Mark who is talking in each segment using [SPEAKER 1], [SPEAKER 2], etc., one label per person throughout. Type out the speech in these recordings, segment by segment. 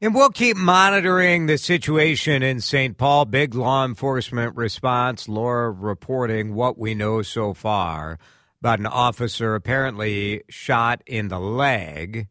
[SPEAKER 1] And we'll keep monitoring the situation in St. Paul. Big law enforcement response. Laura reporting what we know so far about an officer apparently shot in the leg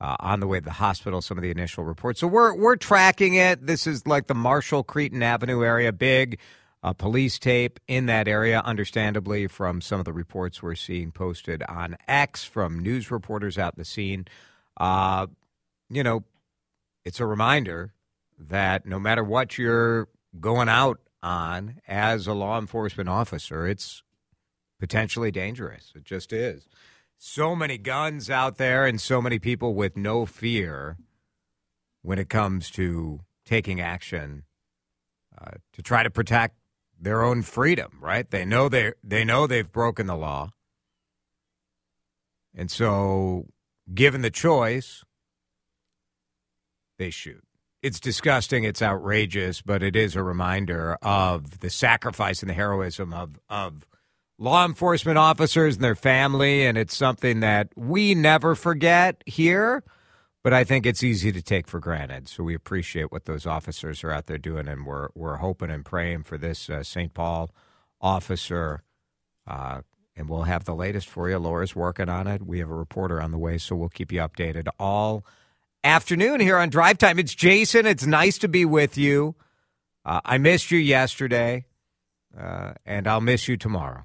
[SPEAKER 1] uh, on the way to the hospital. Some of the initial reports. So we're we're tracking it. This is like the Marshall Cretin Avenue area. Big uh, police tape in that area. Understandably, from some of the reports we're seeing posted on X from news reporters out in the scene. Uh, you know, it's a reminder that no matter what you're going out on as a law enforcement officer, it's potentially dangerous. It just is. So many guns out there and so many people with no fear when it comes to taking action uh, to try to protect their own freedom, right? They know they they know they've broken the law. And so given the choice, they shoot. It's disgusting. It's outrageous, but it is a reminder of the sacrifice and the heroism of of law enforcement officers and their family, and it's something that we never forget here. But I think it's easy to take for granted. So we appreciate what those officers are out there doing, and we're we're hoping and praying for this uh, St. Paul officer. Uh, and we'll have the latest for you. Laura's working on it. We have a reporter on the way, so we'll keep you updated all afternoon here on Drive Time. It's Jason. It's nice to be with you. Uh, I missed you yesterday, uh, and I'll miss you tomorrow.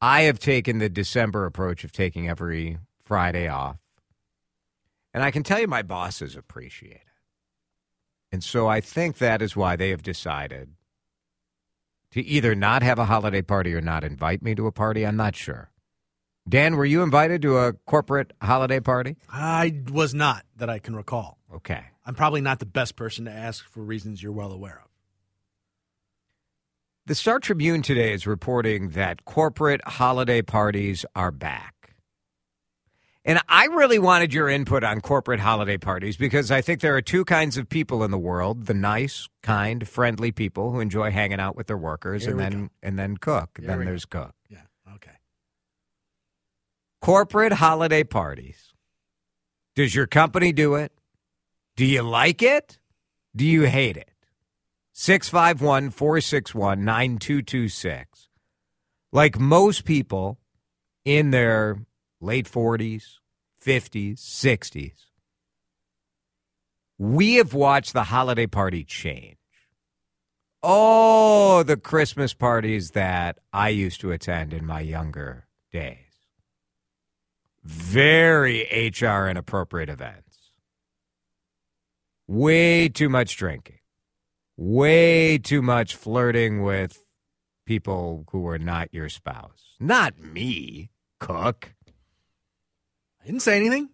[SPEAKER 1] I have taken the December approach of taking every Friday off, and I can tell you my bosses appreciate it. And so I think that is why they have decided to either not have a holiday party or not invite me to a party. I'm not sure. Dan, were you invited to a corporate holiday party?
[SPEAKER 2] I was not that I can recall.
[SPEAKER 1] Okay.
[SPEAKER 2] I'm probably not the best person to ask for reasons you're well aware of.
[SPEAKER 1] The Star Tribune today is reporting that corporate holiday parties are back. And I really wanted your input on corporate holiday parties because I think there are two kinds of people in the world the nice, kind, friendly people who enjoy hanging out with their workers
[SPEAKER 2] Here
[SPEAKER 1] and then
[SPEAKER 2] go.
[SPEAKER 1] and then cook.
[SPEAKER 2] Here
[SPEAKER 1] then there's cook.
[SPEAKER 2] Yeah.
[SPEAKER 1] Corporate holiday parties. Does your company do it? Do you like it? Do you hate it? 651 461 9226. Like most people in their late 40s, 50s, 60s, we have watched the holiday party change. Oh, the Christmas parties that I used to attend in my younger days. Very HR inappropriate events. Way too much drinking. Way too much flirting with people who are not your spouse. Not me, Cook.
[SPEAKER 2] I didn't say anything.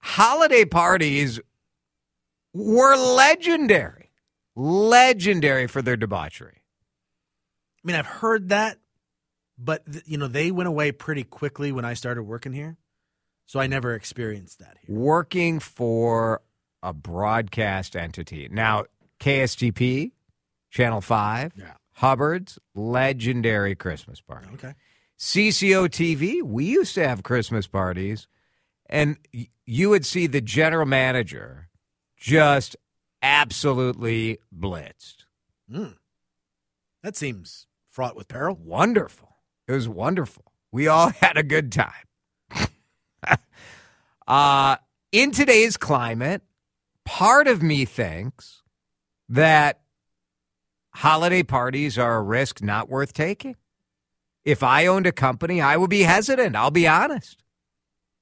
[SPEAKER 1] Holiday parties were legendary. Legendary for their debauchery.
[SPEAKER 2] I mean, I've heard that, but you know, they went away pretty quickly when I started working here, so I never experienced that here.
[SPEAKER 1] Working for a broadcast entity. Now, KSTP, Channel 5,
[SPEAKER 2] Yeah.
[SPEAKER 1] Hubbard's, legendary Christmas party.
[SPEAKER 2] Okay.
[SPEAKER 1] CCO TV, we used to have Christmas parties, and y- you would see the general manager just absolutely blitzed. Hmm.
[SPEAKER 2] That seems fraught with peril.
[SPEAKER 1] Wonderful. It was wonderful. We all had a good time. uh, in today's climate, part of me thinks that holiday parties are a risk not worth taking. If I owned a company, I would be hesitant. I'll be honest.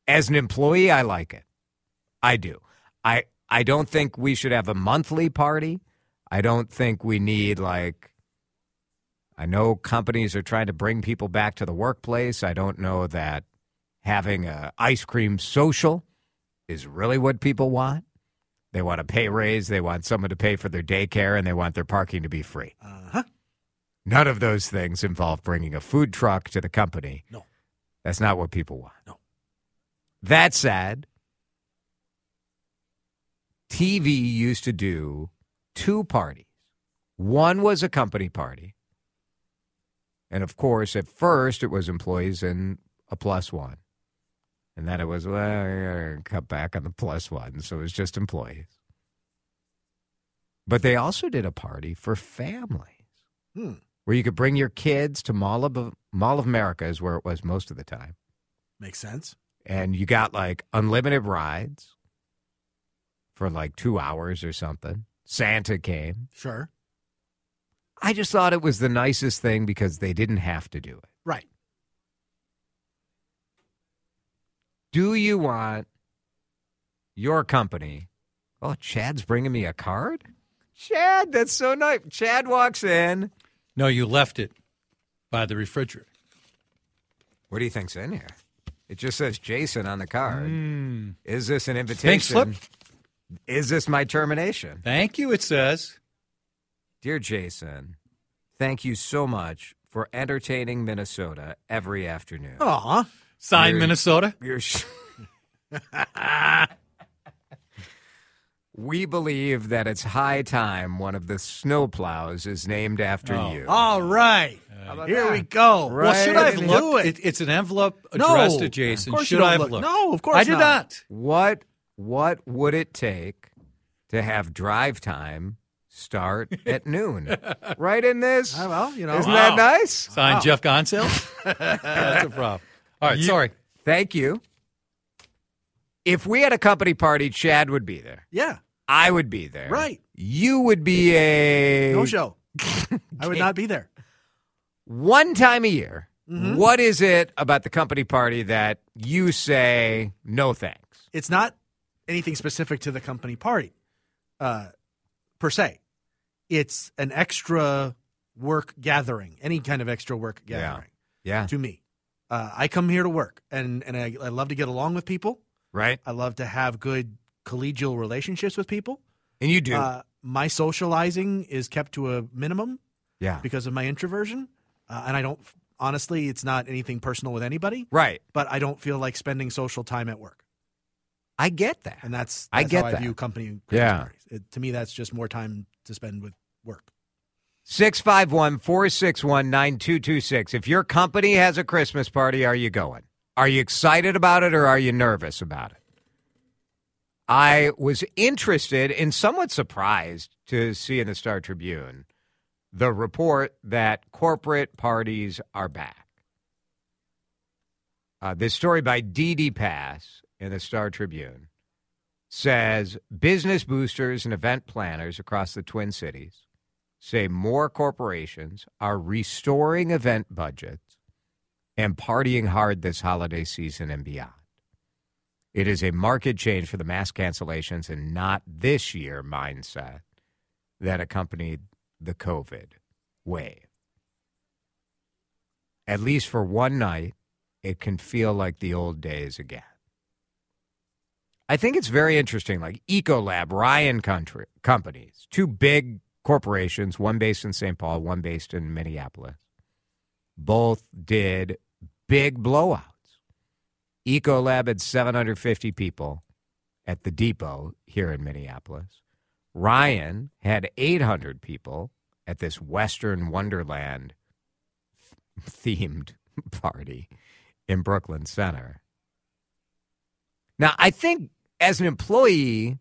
[SPEAKER 1] As an employee, I like it. I do. I I don't think we should have a monthly party. I don't think we need like I know companies are trying to bring people back to the workplace. I don't know that having a ice cream social is really what people want. They want a pay raise, they want someone to pay for their daycare, and they want their parking to be free.
[SPEAKER 2] Uh huh.
[SPEAKER 1] None of those things involve bringing a food truck to the company.
[SPEAKER 2] No.
[SPEAKER 1] That's not what people want.
[SPEAKER 2] No.
[SPEAKER 1] That said, TV used to do two parties. One was a company party. And of course, at first it was employees and a plus one. And then it was, well, cut back on the plus one. So it was just employees. But they also did a party for families
[SPEAKER 2] Hmm.
[SPEAKER 1] where you could bring your kids to Mall of, Mall of America, is where it was most of the time.
[SPEAKER 2] Makes sense.
[SPEAKER 1] And you got like unlimited rides for like two hours or something. Santa came.
[SPEAKER 2] Sure.
[SPEAKER 1] I just thought it was the nicest thing because they didn't have to do it.
[SPEAKER 2] Right.
[SPEAKER 1] Do you want your company? Oh, Chad's bringing me a card? Chad, that's so nice. Chad walks in.
[SPEAKER 3] No, you left it by the refrigerator.
[SPEAKER 1] What do you think's in here? It just says Jason on the card. Hmm. Is this an invitation?
[SPEAKER 3] Pink slip?
[SPEAKER 1] Is this my termination?
[SPEAKER 3] Thank you, it says.
[SPEAKER 1] Dear Jason, thank you so much for entertaining Minnesota every afternoon.
[SPEAKER 2] Aw.
[SPEAKER 3] Sign
[SPEAKER 1] You're-
[SPEAKER 3] Minnesota.
[SPEAKER 1] You're sh- we believe that it's high time one of the snowplows is named after
[SPEAKER 3] Oh.
[SPEAKER 1] you.
[SPEAKER 2] All right.
[SPEAKER 1] about
[SPEAKER 2] Here
[SPEAKER 1] that?
[SPEAKER 2] we go.
[SPEAKER 1] Right.
[SPEAKER 3] Well, should I have
[SPEAKER 2] Do
[SPEAKER 3] looked?
[SPEAKER 2] it.
[SPEAKER 3] It, it's an envelope
[SPEAKER 2] No.
[SPEAKER 3] addressed to
[SPEAKER 2] Of
[SPEAKER 3] Jason.
[SPEAKER 2] course you
[SPEAKER 3] Should
[SPEAKER 2] don't
[SPEAKER 3] I have
[SPEAKER 2] look-
[SPEAKER 3] looked?
[SPEAKER 2] No, of course
[SPEAKER 3] I did
[SPEAKER 2] not.
[SPEAKER 3] not.
[SPEAKER 1] What what would it take to have drive time start at noon? right in this?
[SPEAKER 2] Ah, well, you know.
[SPEAKER 1] Isn't
[SPEAKER 3] Wow.
[SPEAKER 1] that nice?
[SPEAKER 3] Signed Jeff Gonsalves? That's a problem. All right,
[SPEAKER 1] You-
[SPEAKER 3] sorry.
[SPEAKER 1] Thank you. If we had a company party, Chad would be there.
[SPEAKER 2] Yeah.
[SPEAKER 1] I would be there.
[SPEAKER 2] Right.
[SPEAKER 1] You would be a
[SPEAKER 2] No show. I would not be there.
[SPEAKER 1] one time a year.
[SPEAKER 2] Mm-hmm.
[SPEAKER 1] what is it about the company party that you say no thanks?
[SPEAKER 2] It's not anything specific to the company party, uh, per se. It's an extra work gathering, any kind of extra work gathering
[SPEAKER 1] Yeah. yeah.
[SPEAKER 2] to me. Uh, I come here to work, and and I, I love to get along with people.
[SPEAKER 1] Right.
[SPEAKER 2] I love to have good collegial relationships with people.
[SPEAKER 1] And you do.
[SPEAKER 2] Uh, my socializing is kept to a minimum
[SPEAKER 1] yeah.
[SPEAKER 2] because of my introversion, uh, and I don't. Honestly, it's not anything personal with anybody,
[SPEAKER 1] Right.
[SPEAKER 2] but I don't feel like spending social time at work,
[SPEAKER 1] I get that.
[SPEAKER 2] and that's,
[SPEAKER 1] I get
[SPEAKER 2] how
[SPEAKER 1] that.
[SPEAKER 2] I view company
[SPEAKER 1] Yeah.
[SPEAKER 2] It, to me, that's just more time to spend with work.
[SPEAKER 1] 651 461 9226. If your company has a Christmas party, are you going? Are you excited about it or are you nervous about it? I was interested and somewhat surprised to see in the Star Tribune the report that corporate parties are back. Uh, this story by Dee DePass in the Star Tribune says business boosters and event planners across the Twin Cities say more corporations are restoring event budgets and partying hard this holiday season and beyond. It is a market change for the mass cancellations and not this year mindset that accompanied the COVID wave. At least for one night, it can feel like the old days again. I think it's very interesting. Like Ecolab, Ryan Country companies, two big corporations, one based in St. Paul, one based in Minneapolis, both did big blowouts. Ecolab had 750 people at the depot here in Minneapolis. Ryan had 800 people at this Western Wonderland themed party in Brooklyn Center. Now, I think as an employee,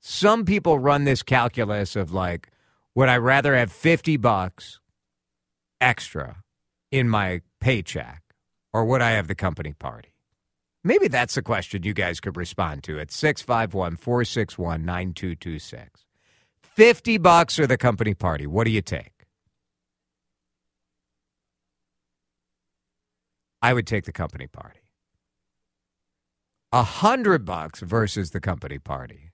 [SPEAKER 1] some people run this calculus of like, would I rather have 50 bucks extra in my paycheck or would I have the company party? Maybe that's the question you guys could respond to at 651 461 9226. 50 bucks or the company party? What do you take? I would take the company party. A hundred bucks versus the company party.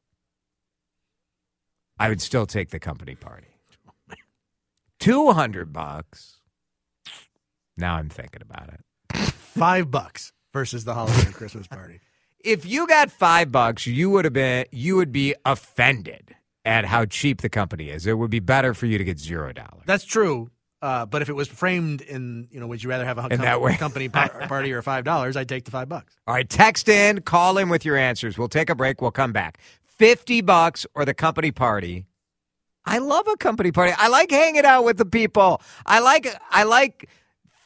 [SPEAKER 1] I would still take the company party. Two hundred bucks. Now I'm thinking about it.
[SPEAKER 2] Five bucks versus the holiday and Christmas party.
[SPEAKER 1] if you got five bucks, you would have been you would be offended at how cheap the company is. It would be better for you to get zero dollars.
[SPEAKER 2] That's true. Uh, but if it was framed in, you know, would you rather have a
[SPEAKER 1] In
[SPEAKER 2] com-
[SPEAKER 1] that way.
[SPEAKER 2] company par- party or five dollars? I'd take the five bucks.
[SPEAKER 1] All right, text in, call in with your answers. We'll take a break. We'll come back. 50 bucks or the company party. I love a company party. I like hanging out with the people. I like I like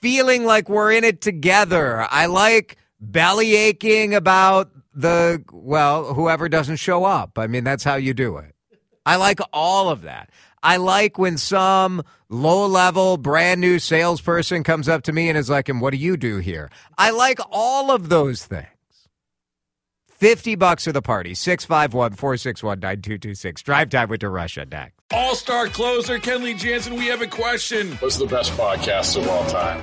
[SPEAKER 1] feeling like we're in it together. I like belly aching about the well, whoever doesn't show up. I mean, that's how you do it. I like all of that. I like when some low level, brand new salesperson comes up to me and is like, and what do you do here? I like all of those things. 50 bucks for the party. 651 461 9226. Drive time with DeRusha next.
[SPEAKER 4] All star closer Kenley Jansen, we have a question.
[SPEAKER 5] What's the best podcast of all time?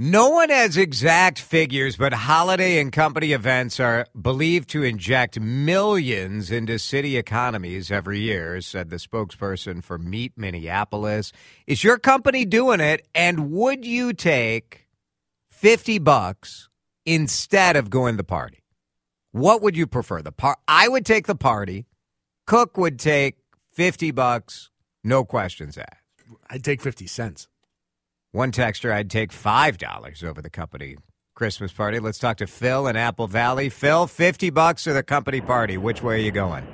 [SPEAKER 1] No one has exact figures, but holiday and company events are believed to inject millions into city economies every year, said the spokesperson for Meet Minneapolis. Is your company doing it? And would you take 50 bucks instead of going to the party? What would you prefer? The par- I would take the party. Cook would take 50 bucks, no questions asked.
[SPEAKER 2] I'd take fifty cents.
[SPEAKER 1] One texter, I'd take $5 over the company Christmas party. Let's talk to Phil in Apple Valley. Phil, 50 bucks or the company party. Which way are you going?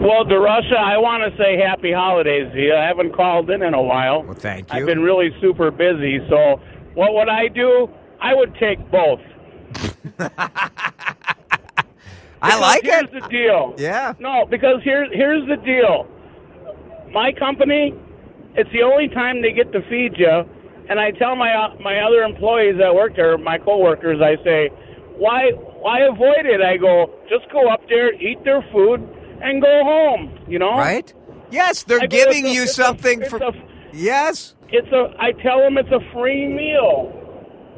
[SPEAKER 6] Well, DeRusha, I want to say happy holidays to you. I haven't called in in a while.
[SPEAKER 1] Well, thank you.
[SPEAKER 6] I've been really super busy. So, what would I do? I would take both.
[SPEAKER 1] I like
[SPEAKER 6] here's
[SPEAKER 1] it.
[SPEAKER 6] Here's the deal.
[SPEAKER 1] Yeah.
[SPEAKER 6] No, because here's here's the deal. My company, it's the only time they get to feed you, and I tell my uh, my other employees that work there, my coworkers, I say, why why avoid it? I go, just go up there, eat their food, and go home. You know,
[SPEAKER 1] Right? Yes, they're
[SPEAKER 6] I
[SPEAKER 1] giving
[SPEAKER 6] it's a-
[SPEAKER 1] you
[SPEAKER 6] it's a-
[SPEAKER 1] something
[SPEAKER 6] it's
[SPEAKER 1] for.
[SPEAKER 6] a-
[SPEAKER 1] yes.
[SPEAKER 6] It's a. I tell them it's a free meal.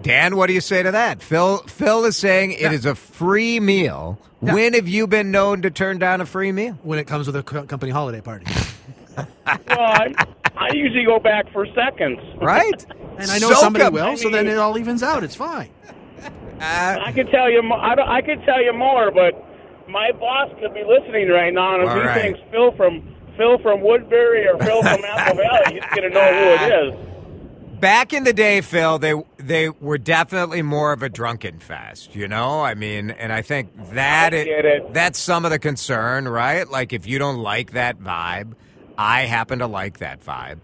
[SPEAKER 1] Dan, what do you say to that? Phil Phil is saying it is a free meal. When have you been known to turn down a free meal?
[SPEAKER 2] when it comes with a co- company holiday party.
[SPEAKER 6] Well, I, I usually go back for seconds.
[SPEAKER 1] Right?
[SPEAKER 2] And I know
[SPEAKER 1] Soak
[SPEAKER 2] somebody
[SPEAKER 1] 'em.
[SPEAKER 2] will, so then it all evens out. It's fine.
[SPEAKER 6] Uh, I could tell you. I, don't, I could tell you more, but my boss could be listening right now, and if
[SPEAKER 1] All
[SPEAKER 6] he
[SPEAKER 1] right.
[SPEAKER 6] thinks Phil from Phil from Woodbury or Phil from Apple Valley, he's gonna know who it is.
[SPEAKER 1] Back in the day, Phil, they they were definitely more of a drunken fest, you know? I mean, and I think that
[SPEAKER 6] I
[SPEAKER 1] it-
[SPEAKER 6] it.
[SPEAKER 1] that's some of the concern, right? Like if you don't like that vibe, I happen to like that vibe.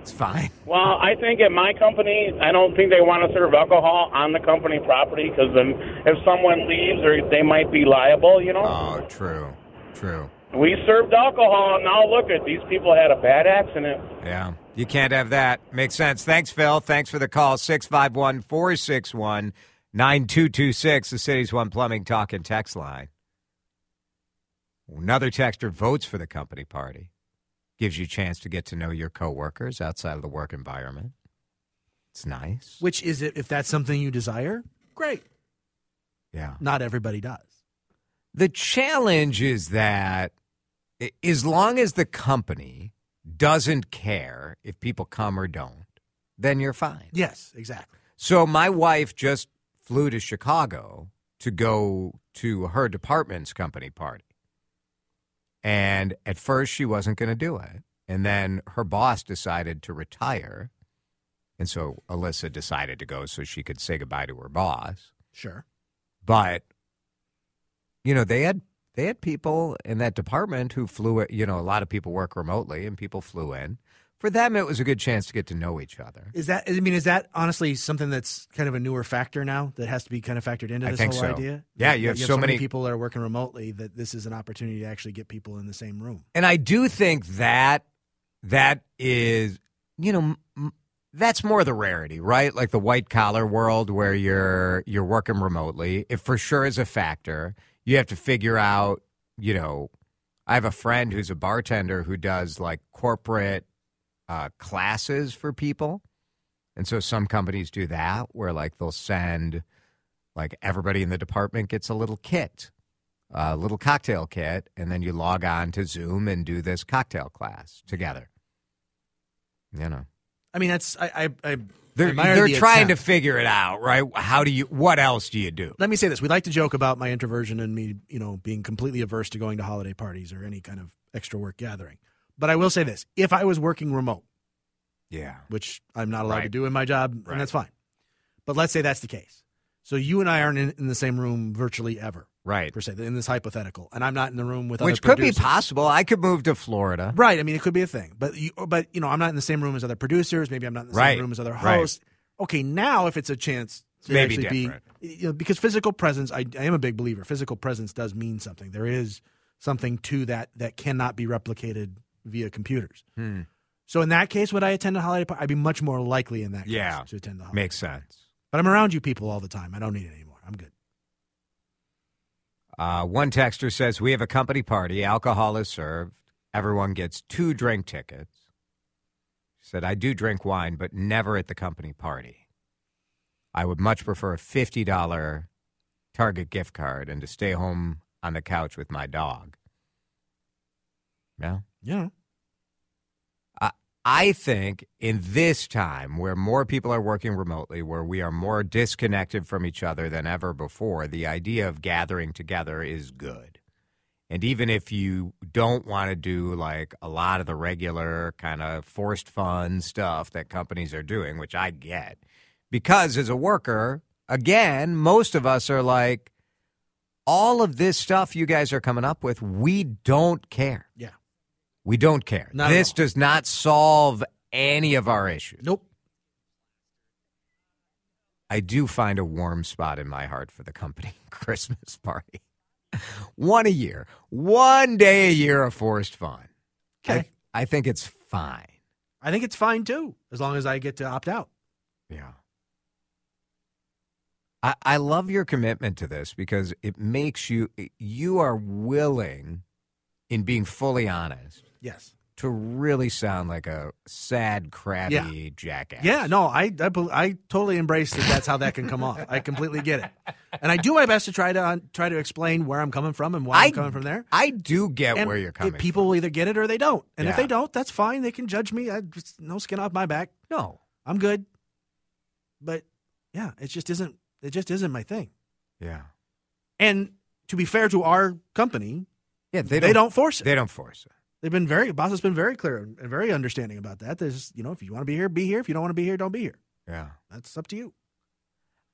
[SPEAKER 1] It's fine.
[SPEAKER 6] Well, I think at my company, I don't think they want to serve alcohol on the company property because then if someone leaves, or they might be liable. You know.
[SPEAKER 1] Oh, true. True.
[SPEAKER 6] We served alcohol, and now look at these people had a bad accident.
[SPEAKER 1] Yeah. You can't have that. Makes sense. Thanks, Phil. Thanks for the call. 651 461 9226, the city's one plumbing talk and text line. Another texter votes for the company party. Gives you a chance to get to know your coworkers outside of the work environment. It's nice.
[SPEAKER 2] Which is it? If that's something you desire, great.
[SPEAKER 1] Yeah.
[SPEAKER 2] Not everybody does.
[SPEAKER 1] The challenge is that as long as the company doesn't care if people come or don't, then you're fine.
[SPEAKER 2] Yes, exactly.
[SPEAKER 1] So my wife just flew to Chicago to go to her department's company party. And at first she wasn't going to do it. And then her boss decided to retire. And so Alyssa decided to go so she could say goodbye to her boss.
[SPEAKER 2] Sure.
[SPEAKER 1] But you know, they had they had people in that department who flew you know, a lot of people work remotely and people flew in. For them it was a good chance to get to know each other.
[SPEAKER 2] Is that? I mean, is that honestly something that's kind of a newer factor now that has to be kind of factored into
[SPEAKER 1] I
[SPEAKER 2] this
[SPEAKER 1] think
[SPEAKER 2] whole
[SPEAKER 1] so.
[SPEAKER 2] idea?
[SPEAKER 1] Yeah,
[SPEAKER 2] That-
[SPEAKER 1] you have
[SPEAKER 2] that
[SPEAKER 1] so many-
[SPEAKER 2] people that are working remotely that this is an opportunity to actually get people in the same room.
[SPEAKER 1] And I do think that that is, you know, m- that's more the rarity, right? Like the white collar world where you're you're working remotely. It for sure is a factor. You have to figure out, you know, I have a friend who's a bartender who does like corporate uh, classes for people. And so some companies do that where like they'll send like everybody in the department gets a little kit, a little cocktail kit, and then you log on to Zoom and do this cocktail class together. You know.
[SPEAKER 2] I mean, that's I. I, I
[SPEAKER 1] They're, they're
[SPEAKER 2] the
[SPEAKER 1] trying to figure it out, right? How do you what else do you do?
[SPEAKER 2] Let me say this: we like to joke about my introversion and me, you know, being completely averse to going to holiday parties or any kind of extra work gathering. But I will say this: if I was working remote,
[SPEAKER 1] Yeah.
[SPEAKER 2] which I'm not allowed to do in my job,
[SPEAKER 1] Right.
[SPEAKER 2] and that's fine. But let's say that's the case. So you and I aren't in, in the same room virtually ever,
[SPEAKER 1] Right.
[SPEAKER 2] per se, in this hypothetical, and I'm not in the room with
[SPEAKER 1] Which
[SPEAKER 2] other
[SPEAKER 1] could be possible. I could move to Florida.
[SPEAKER 2] Right. I mean, it could be a thing, but you, but you know, I'm not in the same room as other producers. Maybe I'm not in the
[SPEAKER 1] Right.
[SPEAKER 2] same room as other
[SPEAKER 1] Right.
[SPEAKER 2] hosts. Okay, now if it's a chance to
[SPEAKER 1] Maybe
[SPEAKER 2] actually
[SPEAKER 1] different.
[SPEAKER 2] be, you know, because physical presence, I, I am a big believer. Physical presence does mean something. There is something to that that cannot be replicated via computers.
[SPEAKER 1] Hmm.
[SPEAKER 2] So in that case, would I attend a holiday party? I'd be much more likely in that case
[SPEAKER 1] Yeah.
[SPEAKER 2] to attend the holiday. Party.
[SPEAKER 1] Makes sense.
[SPEAKER 2] But I'm around you people all the time. I don't need it anymore. I'm good.
[SPEAKER 1] Uh, one texter says we have a company party. Alcohol is served. Everyone gets two drink tickets. He said I do drink wine, but never at the company party. I would much prefer a fifty dollar Target gift card and to stay home on the couch with my dog. Yeah.
[SPEAKER 2] Yeah.
[SPEAKER 1] I think in this time where more people are working remotely, where we are more disconnected from each other than ever before, the idea of gathering together is good. And even if you don't want to do like a lot of the regular kind of forced fun stuff that companies are doing, which I get, because as a worker, again, most of us are like, all of this stuff you guys are coming up with, we don't care.
[SPEAKER 2] Yeah.
[SPEAKER 1] We don't care.
[SPEAKER 2] Not
[SPEAKER 1] this does not solve any of our issues.
[SPEAKER 2] Nope.
[SPEAKER 1] I do find a warm spot in my heart for the company Christmas party. One a year, one day a year of forced fun.
[SPEAKER 2] Okay.
[SPEAKER 1] I, I think it's fine.
[SPEAKER 2] I think it's fine too, as long as I get to opt out.
[SPEAKER 1] Yeah. I, I love your commitment to this because it makes you, you are willing, in being fully honest,
[SPEAKER 2] Yes.
[SPEAKER 1] to really sound like a sad, crabby jackass.
[SPEAKER 2] Yeah, no, I, I I totally embrace that. That's how that can come off. I completely get it, and I do my best to try to uh, try to explain where I'm coming from and why I, am coming from there.
[SPEAKER 1] I do get
[SPEAKER 2] And
[SPEAKER 1] where you're coming
[SPEAKER 2] people will either get it or they don't, and if they don't, that's fine. They can judge me. I no skin off my back.
[SPEAKER 1] No.
[SPEAKER 2] I'm good. But yeah, it just isn't. It just isn't my thing.
[SPEAKER 1] Yeah.
[SPEAKER 2] And to be fair to our company,
[SPEAKER 1] Yeah,
[SPEAKER 2] they,
[SPEAKER 1] they,
[SPEAKER 2] don't, force it.
[SPEAKER 1] They don't force it.
[SPEAKER 2] They've been very boss has been very clear and very understanding about that. There's you know if you want to be here, be here. If you don't want to be here, don't be here.
[SPEAKER 1] Yeah.
[SPEAKER 2] That's up to you.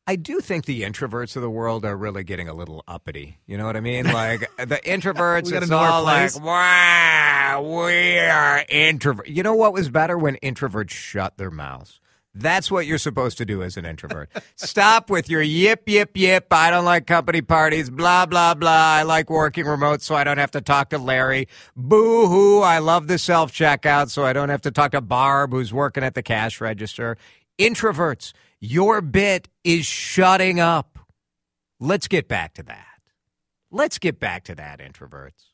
[SPEAKER 1] I do think the introverts of the world are really getting a little uppity. You know what I mean? Like the introverts, it's all like,
[SPEAKER 2] place.
[SPEAKER 1] wow, we are introvert. You know what was better when introverts shut their mouths? That's what you're supposed to do as an introvert. Stop with your yip, yip, yip. I don't like company parties, blah, blah, blah. I like working remote so I don't have to talk to Larry. Boo hoo. I love the self checkout so I don't have to talk to Barb who's working at the cash register. Introverts, your bit is shutting up. Let's get back to that. Let's get back to that, introverts.